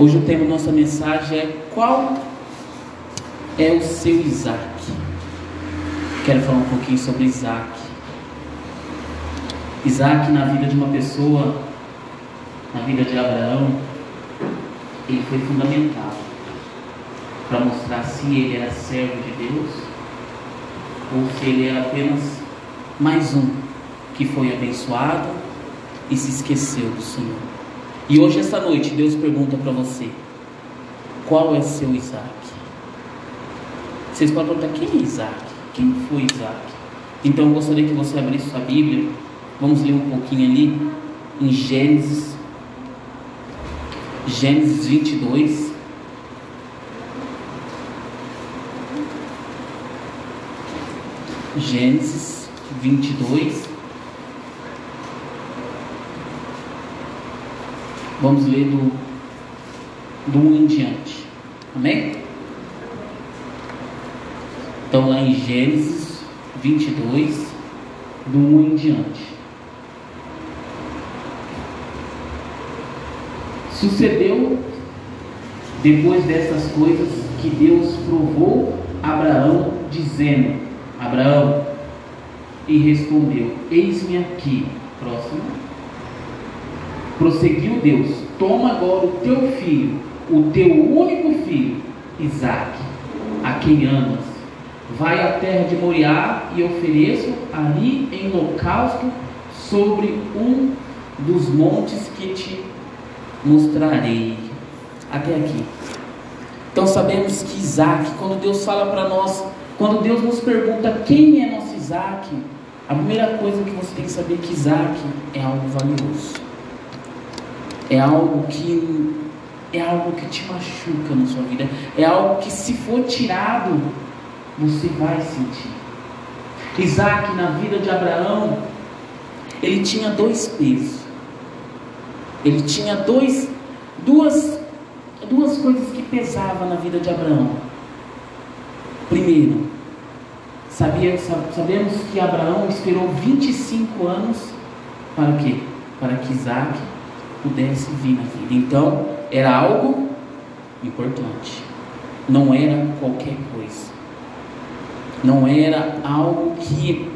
Hoje o tema da nossa mensagem é qual é o seu Isaac? Quero falar um pouquinho sobre Isaac. Isaac na vida de uma pessoa, na vida de Abraão, ele foi fundamental para mostrar se ele era servo de Deus ou se ele era apenas mais um que foi abençoado e se esqueceu do Senhor. E hoje, essa noite, Deus pergunta para você: qual é seu Isaac? Vocês podem perguntar: quem é Isaac? Quem foi Isaac? Então, eu gostaria que você abrisse sua Bíblia. Vamos ler um pouquinho ali em Gênesis, Gênesis 22. Gênesis 22. Vamos ler do, do 1 em diante. Amém? Então, lá em Gênesis 22, do 1 em diante. Sucedeu, depois dessas coisas, que Deus provou Abraão, dizendo: Abraão, e respondeu: Eis-me aqui. Próximo. Prosseguiu Deus: Toma agora o teu filho, o teu único filho, Isaque, a quem amas. Vai à terra de Moriá e ofereço ali em holocausto sobre um dos montes que te mostrarei. Até aqui. Então sabemos que Isaac, quando Deus fala para nós, quando Deus nos pergunta quem é nosso Isaac, a primeira coisa que você tem que saber é que Isaac é algo valioso é algo que é algo que te machuca na sua vida, é algo que se for tirado, você vai sentir. Isaac, na vida de Abraão, ele tinha dois pesos. Ele tinha dois, duas, duas coisas que pesavam na vida de Abraão. Primeiro, sabia, sabemos que Abraão esperou 25 anos para quê? Para que Isaac pudesse vir na vida. Então, era algo importante. Não era qualquer coisa. Não era algo que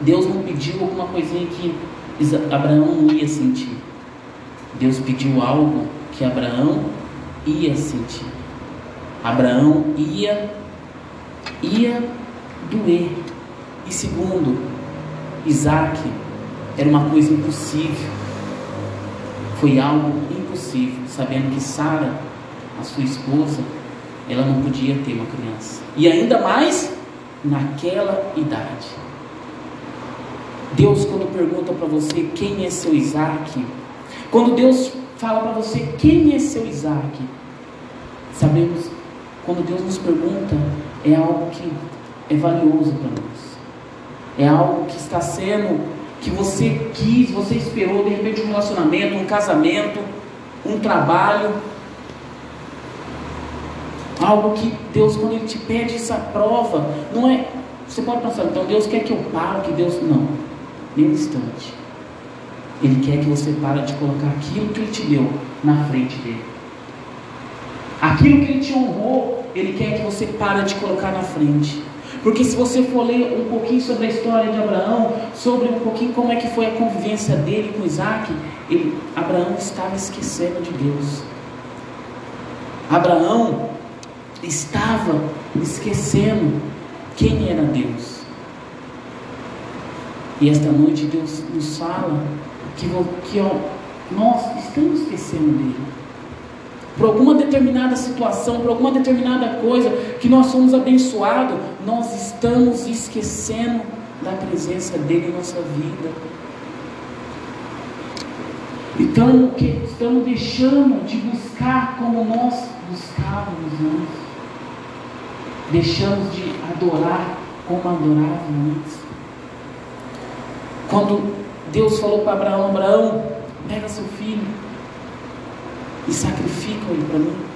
Deus não pediu alguma coisinha que Abraão não ia sentir. Deus pediu algo que Abraão ia sentir. Abraão ia ia doer. E segundo, Isaac era uma coisa impossível foi algo impossível, sabendo que Sara, a sua esposa, ela não podia ter uma criança. E ainda mais naquela idade. Deus, quando pergunta para você quem é seu Isaac, quando Deus fala para você quem é seu Isaac, sabemos, quando Deus nos pergunta, é algo que é valioso para nós, é algo que está sendo que você quis, você esperou, de repente um relacionamento, um casamento, um trabalho, algo que Deus, quando Ele te pede essa prova, não é. Você pode pensar, então Deus quer que eu pare, que Deus. Não, nem um instante. Ele quer que você pare de colocar aquilo que Ele te deu na frente dele. Aquilo que Ele te honrou, Ele quer que você pare de colocar na frente. Porque se você for ler um pouquinho sobre a história de Abraão, sobre um pouquinho como é que foi a convivência dele com Isaac, ele, Abraão estava esquecendo de Deus. Abraão estava esquecendo quem era Deus. E esta noite Deus nos fala que, que ó, nós estamos esquecendo dele por alguma determinada situação, por alguma determinada coisa que nós somos abençoados, nós estamos esquecendo da presença dele em nossa vida. Então, estamos deixando de buscar como nós buscávamos antes. Deixamos de adorar como adorávamos antes. Quando Deus falou para Abraão: Abraão, pega seu filho e sacrificam ele para mim.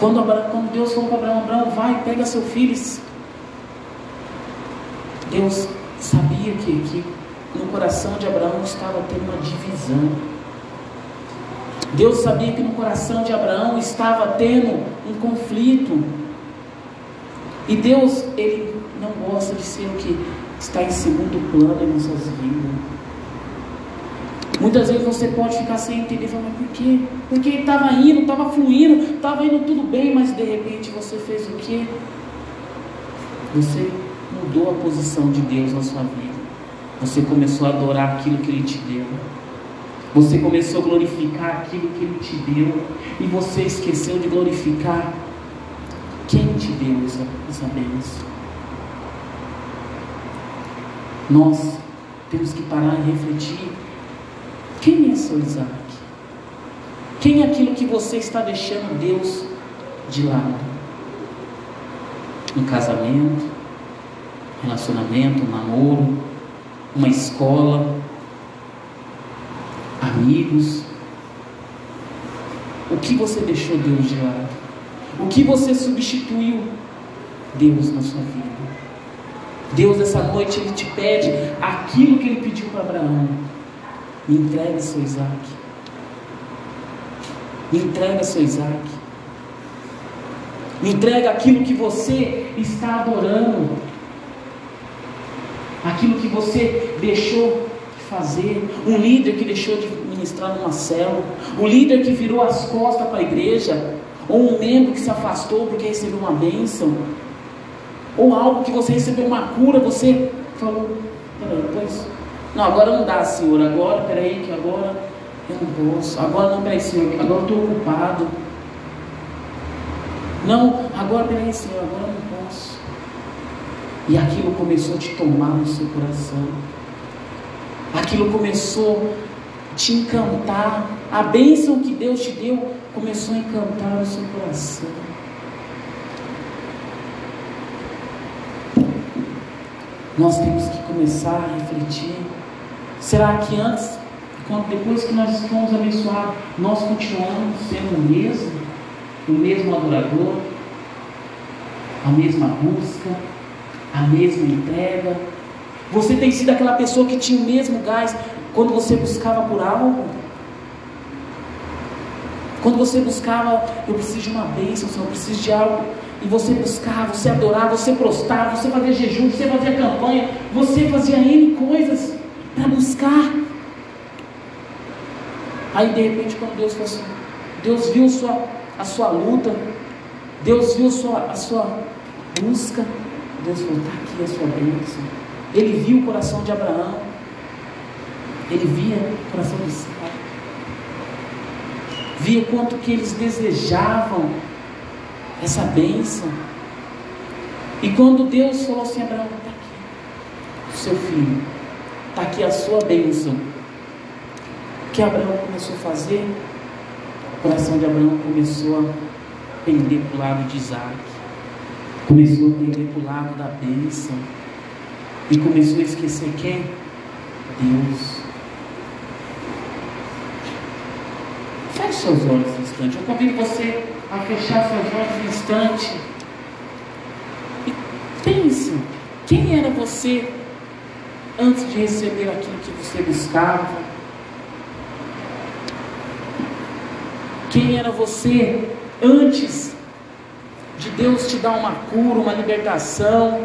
Quando, quando Deus falou para Abraão, Abraão, vai, pega seu filho. Deus sabia que, que no coração de Abraão estava tendo uma divisão. Deus sabia que no coração de Abraão estava tendo um conflito. E Deus, Ele não gosta de ser o que está em segundo plano em nossas vidas. Muitas vezes você pode ficar sem entender, falar, mas por quê? Porque estava indo, estava fluindo, estava indo tudo bem, mas de repente você fez o quê? Você mudou a posição de Deus na sua vida. Você começou a adorar aquilo que Ele te deu. Você começou a glorificar aquilo que Ele te deu. E você esqueceu de glorificar quem te deu essa, essa bênção. Nós temos que parar e refletir. Quem é seu Isaac? Quem é aquilo que você está deixando Deus de lado? Um casamento, relacionamento, um namoro, uma escola, amigos. O que você deixou Deus de lado? O que você substituiu Deus na sua vida? Deus, essa noite, Ele te pede aquilo que Ele pediu para Abraão. Me entrega seu Isaac. Entrega seu Isaac. Entrega aquilo que você está adorando. Aquilo que você deixou de fazer. Um líder que deixou de ministrar numa célula. Um líder que virou as costas para a igreja. Ou um membro que se afastou porque recebeu uma bênção ou algo que você recebeu uma cura, você falou, peraí, pois, não, agora não dá, Senhor, agora, peraí, que agora eu não posso, agora não, peraí, Senhor, agora eu estou ocupado. Não, agora, peraí, Senhor, agora eu não posso. E aquilo começou a te tomar no seu coração. Aquilo começou a te encantar. A bênção que Deus te deu começou a encantar o seu coração. nós temos que começar a refletir. Será que antes, depois que nós fomos abençoados, nós continuamos sendo o mesmo? O mesmo adorador? A mesma busca? A mesma entrega? Você tem sido aquela pessoa que tinha o mesmo gás quando você buscava por algo? Quando você buscava, eu preciso de uma bênção, Senhor, eu preciso de algo e você buscava, você adorava, você prostava, você fazia jejum, você fazia campanha, você fazia N coisas para buscar. Aí de repente quando Deus falou assim, Deus viu sua, a sua luta, Deus viu a sua, a sua busca, Deus falou, está aqui a sua bênção. Ele viu o coração de Abraão, ele via o coração de Isaac, via quanto que eles desejavam essa bênção. E quando Deus falou assim, Abraão, está aqui, seu filho, está aqui a sua bênção. O que Abraão começou a fazer? O coração de Abraão começou a pender para o lado de Isaac, começou a pender para o lado da bênção, e começou a esquecer quem? Deus. Feche seus olhos um instante. Eu convido você a fechar seus olhos um instante e pense: quem era você antes de receber aquilo que você buscava? Quem era você antes de Deus te dar uma cura, uma libertação,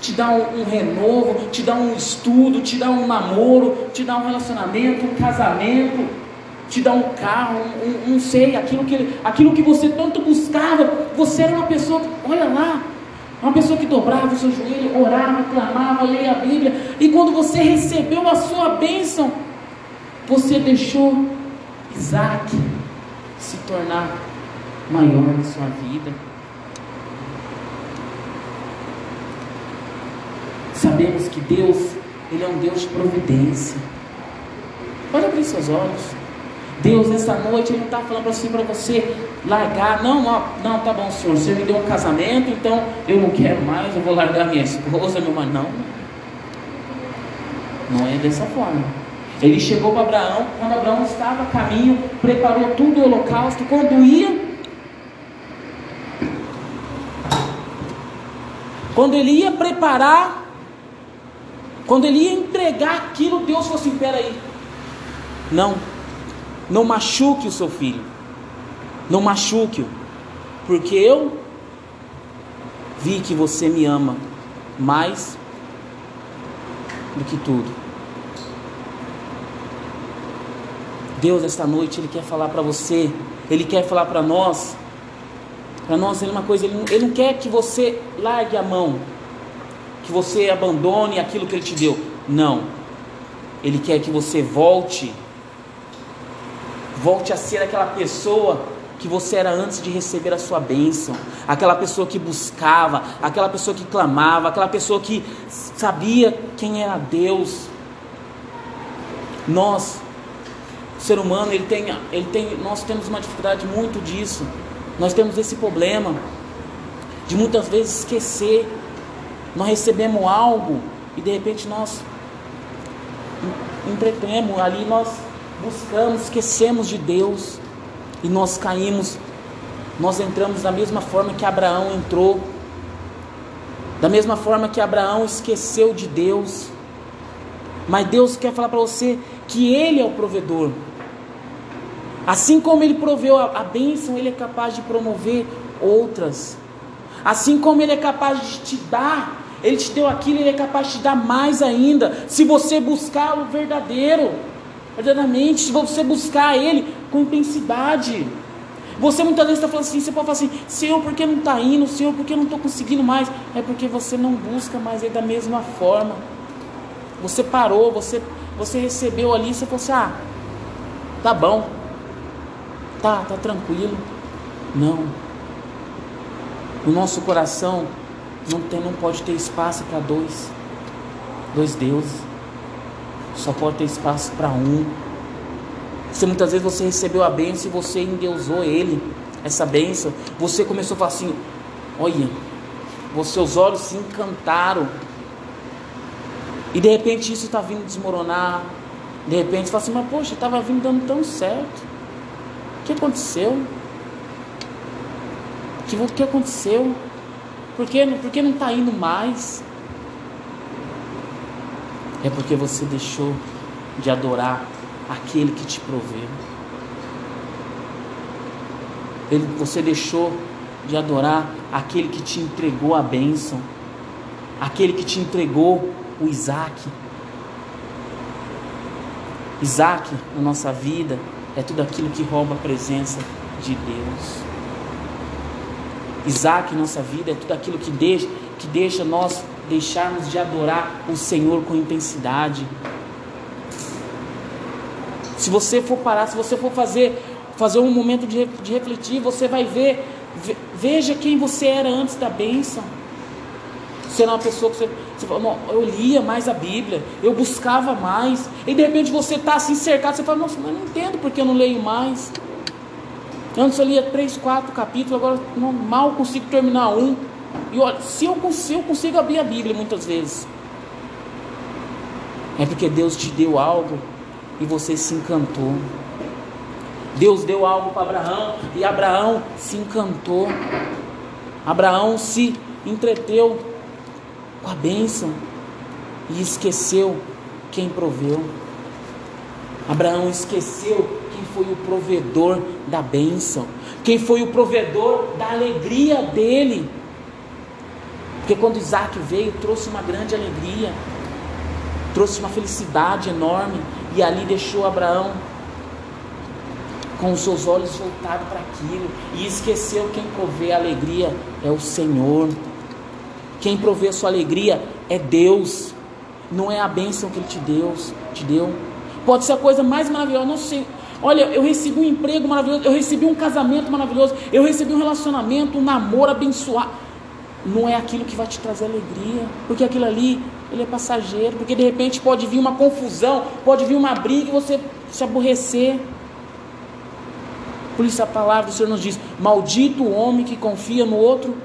te dar um, um, renovo, te dar um estudo, te dar um namoro, te dar um relacionamento, um casamento? te dar um carro, um, um, um sei, aquilo que, aquilo que você tanto buscava, você era uma pessoa, olha lá, uma pessoa que dobrava o seu joelho, orava, clamava, leia a Bíblia, e quando você recebeu a sua bênção, você deixou Isaac se tornar maior na sua vida. Sabemos que Deus, Ele é um Deus de providência. Pode abrir seus olhos. Deus nessa noite Ele não está falando assim para você largar, não, não, tá bom, Senhor, você me deu um casamento, então eu não quero mais, eu vou largar minha esposa, meu irmão, não. Não é dessa forma. Ele chegou para Abraão, quando Abraão estava a caminho, preparou tudo o holocausto, quando ia, quando ele ia preparar, quando ele ia entregar aquilo, Deus falou assim: peraí, não, Não machuque o seu filho. Não machuque-o. Porque eu vi que você me ama mais do que tudo. Deus, esta noite, Ele quer falar para você, Ele quer falar para nós. Para nós, Ele é uma coisa, ele não, ele não quer que você largue a mão, que você abandone aquilo que Ele te deu. Não. Ele quer que você volte, volte a ser aquela pessoa que você era antes de receber a sua bênção, aquela pessoa que buscava, aquela pessoa que clamava, aquela pessoa que sabia quem era Deus. Nós, o ser humano, ele tem, ele tem, nós temos uma dificuldade muito disso. Nós temos esse problema de muitas vezes esquecer. Nós recebemos algo e de repente nós entretemos ali, nós buscamos, esquecemos de Deus e nós caímos, nós entramos da mesma forma que Abraão entrou, da mesma forma que Abraão esqueceu de Deus. Mas Deus quer falar para você que Ele é o provedor. Assim como Ele proveu a, a bênção, Ele é capaz de promover outras. Assim como Ele é capaz de te dar, Ele te deu aquilo, Ele é capaz de te dar mais ainda. Se você buscar o verdadeiro, verdadeiramente, se você buscar Ele com intensidade. Você muitas vezes está falando assim, você pode falar assim, Senhor, por que não está indo? Senhor, por que não estou conseguindo mais? É porque você não busca mais Ele da mesma forma. Você parou, você, você recebeu ali, você falou assim, ah, tá bom, tá, tá tranquilo. Não. O nosso coração não, tem, não pode ter espaço para dois, dois deuses. Só pode ter espaço para um. Se muitas vezes você recebeu a bênção e você endeusou ele, essa bênção, você começou a falar assim: olha, seus olhos se encantaram. E de repente isso está vindo desmoronar. De repente você fala assim: mas poxa, estava vindo dando tão certo. O que aconteceu? O que aconteceu? Por que, por que não está indo mais? É porque você deixou de adorar aquele que te proveu. Ele, você deixou de adorar aquele que te entregou a bênção, aquele que te entregou o Isaac. Isaac na nossa vida é tudo aquilo que rouba a presença de Deus. Isaac em nossa vida é tudo aquilo que deixa, que deixa nós deixarmos de adorar o Senhor com intensidade. Se você for parar, se você for fazer, fazer um momento de, de refletir, você vai ver, veja quem você era antes da bênção. Você era uma pessoa que você, você fala, eu lia mais a Bíblia, eu buscava mais, e de repente você está assim cercado, você fala, nossa, mas não entendo porque eu não leio mais. Antes eu lia três, quatro capítulos, agora não, mal consigo terminar um. E olha, se eu, se eu consigo abrir a Bíblia muitas vezes, é porque Deus te deu algo e você se encantou. Deus deu algo para Abraão e Abraão se encantou. Abraão se entreteu com a bênção e esqueceu quem proveu. Abraão esqueceu quem foi o provedor da bênção, quem foi o provedor da alegria dele. Porque quando Isaac veio, trouxe uma grande alegria, trouxe uma felicidade enorme, e ali deixou Abraão com os seus olhos voltados para aquilo, e esqueceu quem provê a alegria é o Senhor. Quem provê a sua alegria é Deus, não é a bênção que Ele te deu, te deu. Pode ser a coisa mais maravilhosa, não sei. Olha, eu recebi um emprego maravilhoso, eu recebi um casamento maravilhoso, eu recebi um relacionamento, um namoro abençoado não é aquilo que vai te trazer alegria, porque aquilo ali ele é passageiro, porque de repente pode vir uma confusão, pode vir uma briga e você se aborrecer. Por isso a palavra do Senhor nos diz: Maldito o homem que confia no outro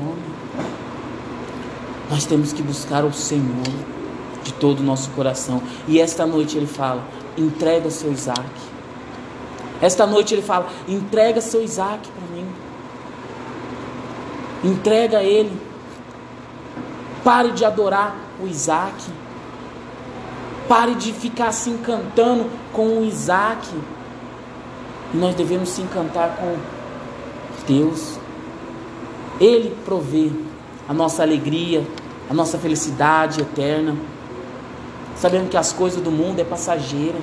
homem. Nós temos que buscar o Senhor de todo o nosso coração. E esta noite ele fala: entrega seu Isaac. Esta noite ele fala: entrega seu Isaac. Entrega a Ele. Pare de adorar o Isaac. Pare de ficar se encantando com o Isaac. E nós devemos se encantar com Deus. Ele provê a nossa alegria, a nossa felicidade eterna. Sabendo que as coisas do mundo é passageira.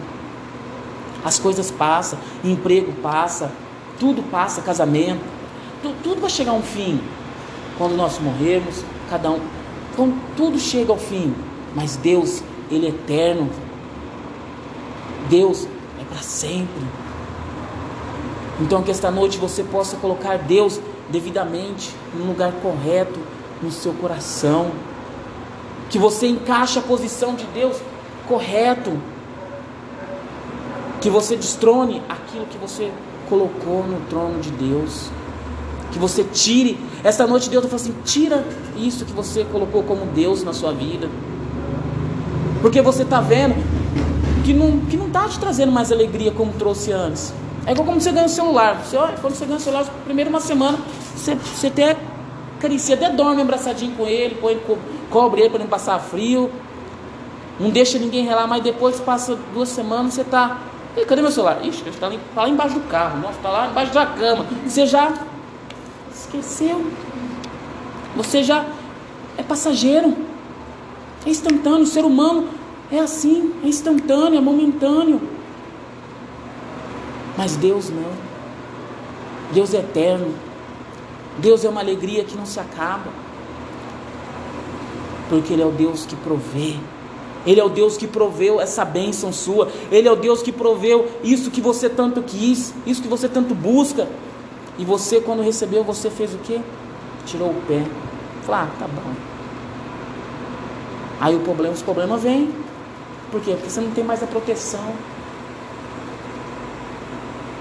As coisas passam, emprego passa, tudo passa, casamento, tudo, tudo vai chegar a um fim. Quando nós morrermos, cada um, quando tudo chega ao fim, mas Deus, ele é eterno. Deus é para sempre. Então que esta noite você possa colocar Deus devidamente no lugar correto no seu coração. Que você encaixe a posição de Deus correto. Que você destrone aquilo que você colocou no trono de Deus. Que você tire. Esta noite Deus está falando assim: tira isso que você colocou como Deus na sua vida. Porque você está vendo que não está que não tá te trazendo mais alegria como trouxe antes. É igual como você ganha o celular. Você, olha, quando você ganha o celular, primeiro uma semana, você, você até acaricia, até dorme abraçadinho com ele, põe, cobre ele para não passar frio. Não deixa ninguém relar, mas depois passa duas semanas, você está. Cadê meu celular? Ixi, está lá, tá lá embaixo do carro, está lá embaixo da cama. Você já esqueceu. Você já é passageiro. É instantâneo. O ser humano é assim, é instantâneo, é momentâneo. Mas Deus não. Deus é eterno. Deus é uma alegria que não se acaba. Porque Ele é o Deus que provê. Ele é o Deus que proveu essa bênção sua. Ele é o Deus que proveu isso que você tanto quis, isso que você tanto busca. E você, quando recebeu, você fez o quê? Tirou o pé. Falou, ah, tá bom. Aí o problema, os problemas vêm. Por quê? Porque você não tem mais a proteção.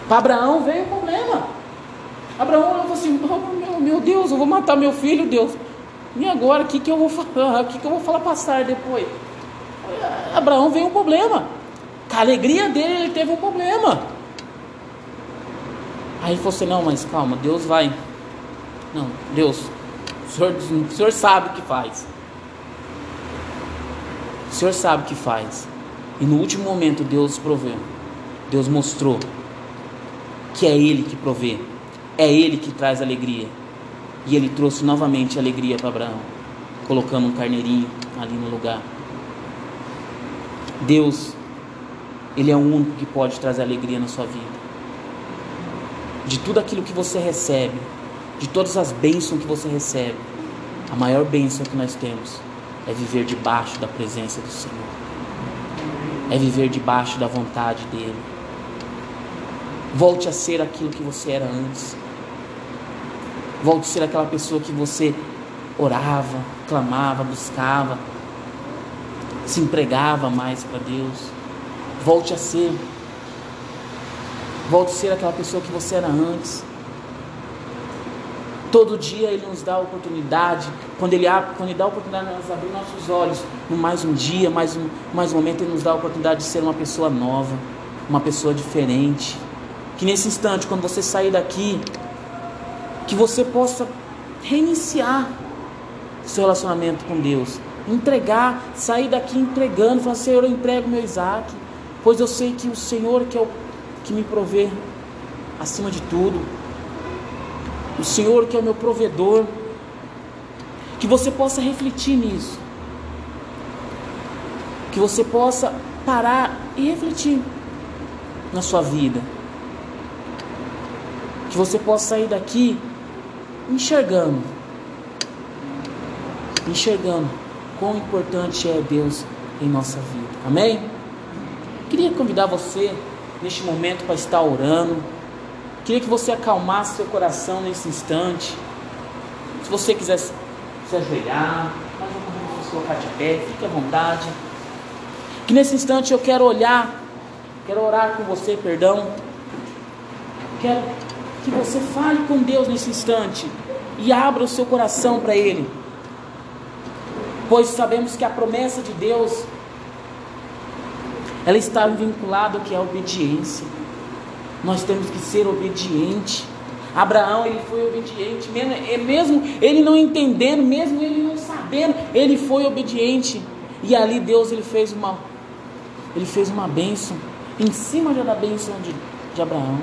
Para Abraão veio o problema. Abraão falou assim: oh, meu, Deus, eu vou matar meu filho, Deus. E agora, o que, que eu vou falar? O que, que eu vou falar passar depois? Abraão veio um problema. Com a alegria dele, ele teve um problema. Aí ele falou assim: não, mas calma, Deus vai. Não, Deus, o senhor, o senhor sabe o que faz. O senhor sabe o que faz. E no último momento Deus proveu. Deus mostrou que é Ele que provê, é Ele que traz alegria. E Ele trouxe novamente alegria para Abraão, colocando um carneirinho ali no lugar. Deus, Ele é o único que pode trazer alegria na sua vida. De tudo aquilo que você recebe, de todas as bênçãos que você recebe, a maior bênção que nós temos é viver debaixo da presença do Senhor, é viver debaixo da vontade dEle Volte a ser aquilo que você era antes. Volte a ser aquela pessoa que você orava, clamava, buscava, se empregava mais para Deus. Volte a ser. Volte a ser aquela pessoa que você era antes. Todo dia Ele nos dá a oportunidade, quando Ele, abre, quando ele dá a oportunidade de nós abrir nossos olhos, no mais um dia, mais um, mais um momento, Ele nos dá a oportunidade de ser uma pessoa nova, uma pessoa diferente que nesse instante, quando você sair daqui, que você possa reiniciar seu relacionamento com Deus. Entregar, sair daqui entregando, falar, Senhor, eu entrego meu Isaac, pois eu sei que o Senhor que é o que me provê acima de tudo. O Senhor que é o meu provedor. Que você possa refletir nisso. Que você possa parar e refletir na sua vida que você possa sair daqui enxergando, enxergando quão importante é Deus em nossa vida. Amém? Queria convidar você neste momento para estar orando. Queria que você acalmasse seu coração nesse instante. Se você quiser se ajoelhar, convido você a colocar de pé, fique à vontade. Que nesse instante eu quero olhar, quero orar com você, perdão. Quero que você fale com Deus nesse instante e abra o seu coração para Ele, pois sabemos que a promessa de Deus ela está vinculada ao que é obediência. Nós temos que ser obediente. Abraão ele foi obediente, mesmo ele não entendendo, mesmo ele não sabendo, ele foi obediente. E ali Deus ele fez uma ele fez uma bênção em cima da bênção de, de Abraão.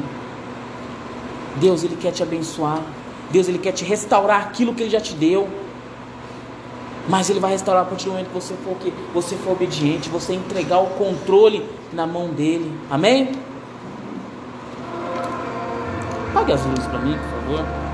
Deus, Ele quer te abençoar. Deus, Ele quer te restaurar aquilo que Ele já te deu. Mas Ele vai restaurar a partir do momento que você for, que você for obediente, você entregar o controle na mão dEle. Amém? Apague as luzes para mim, por favor.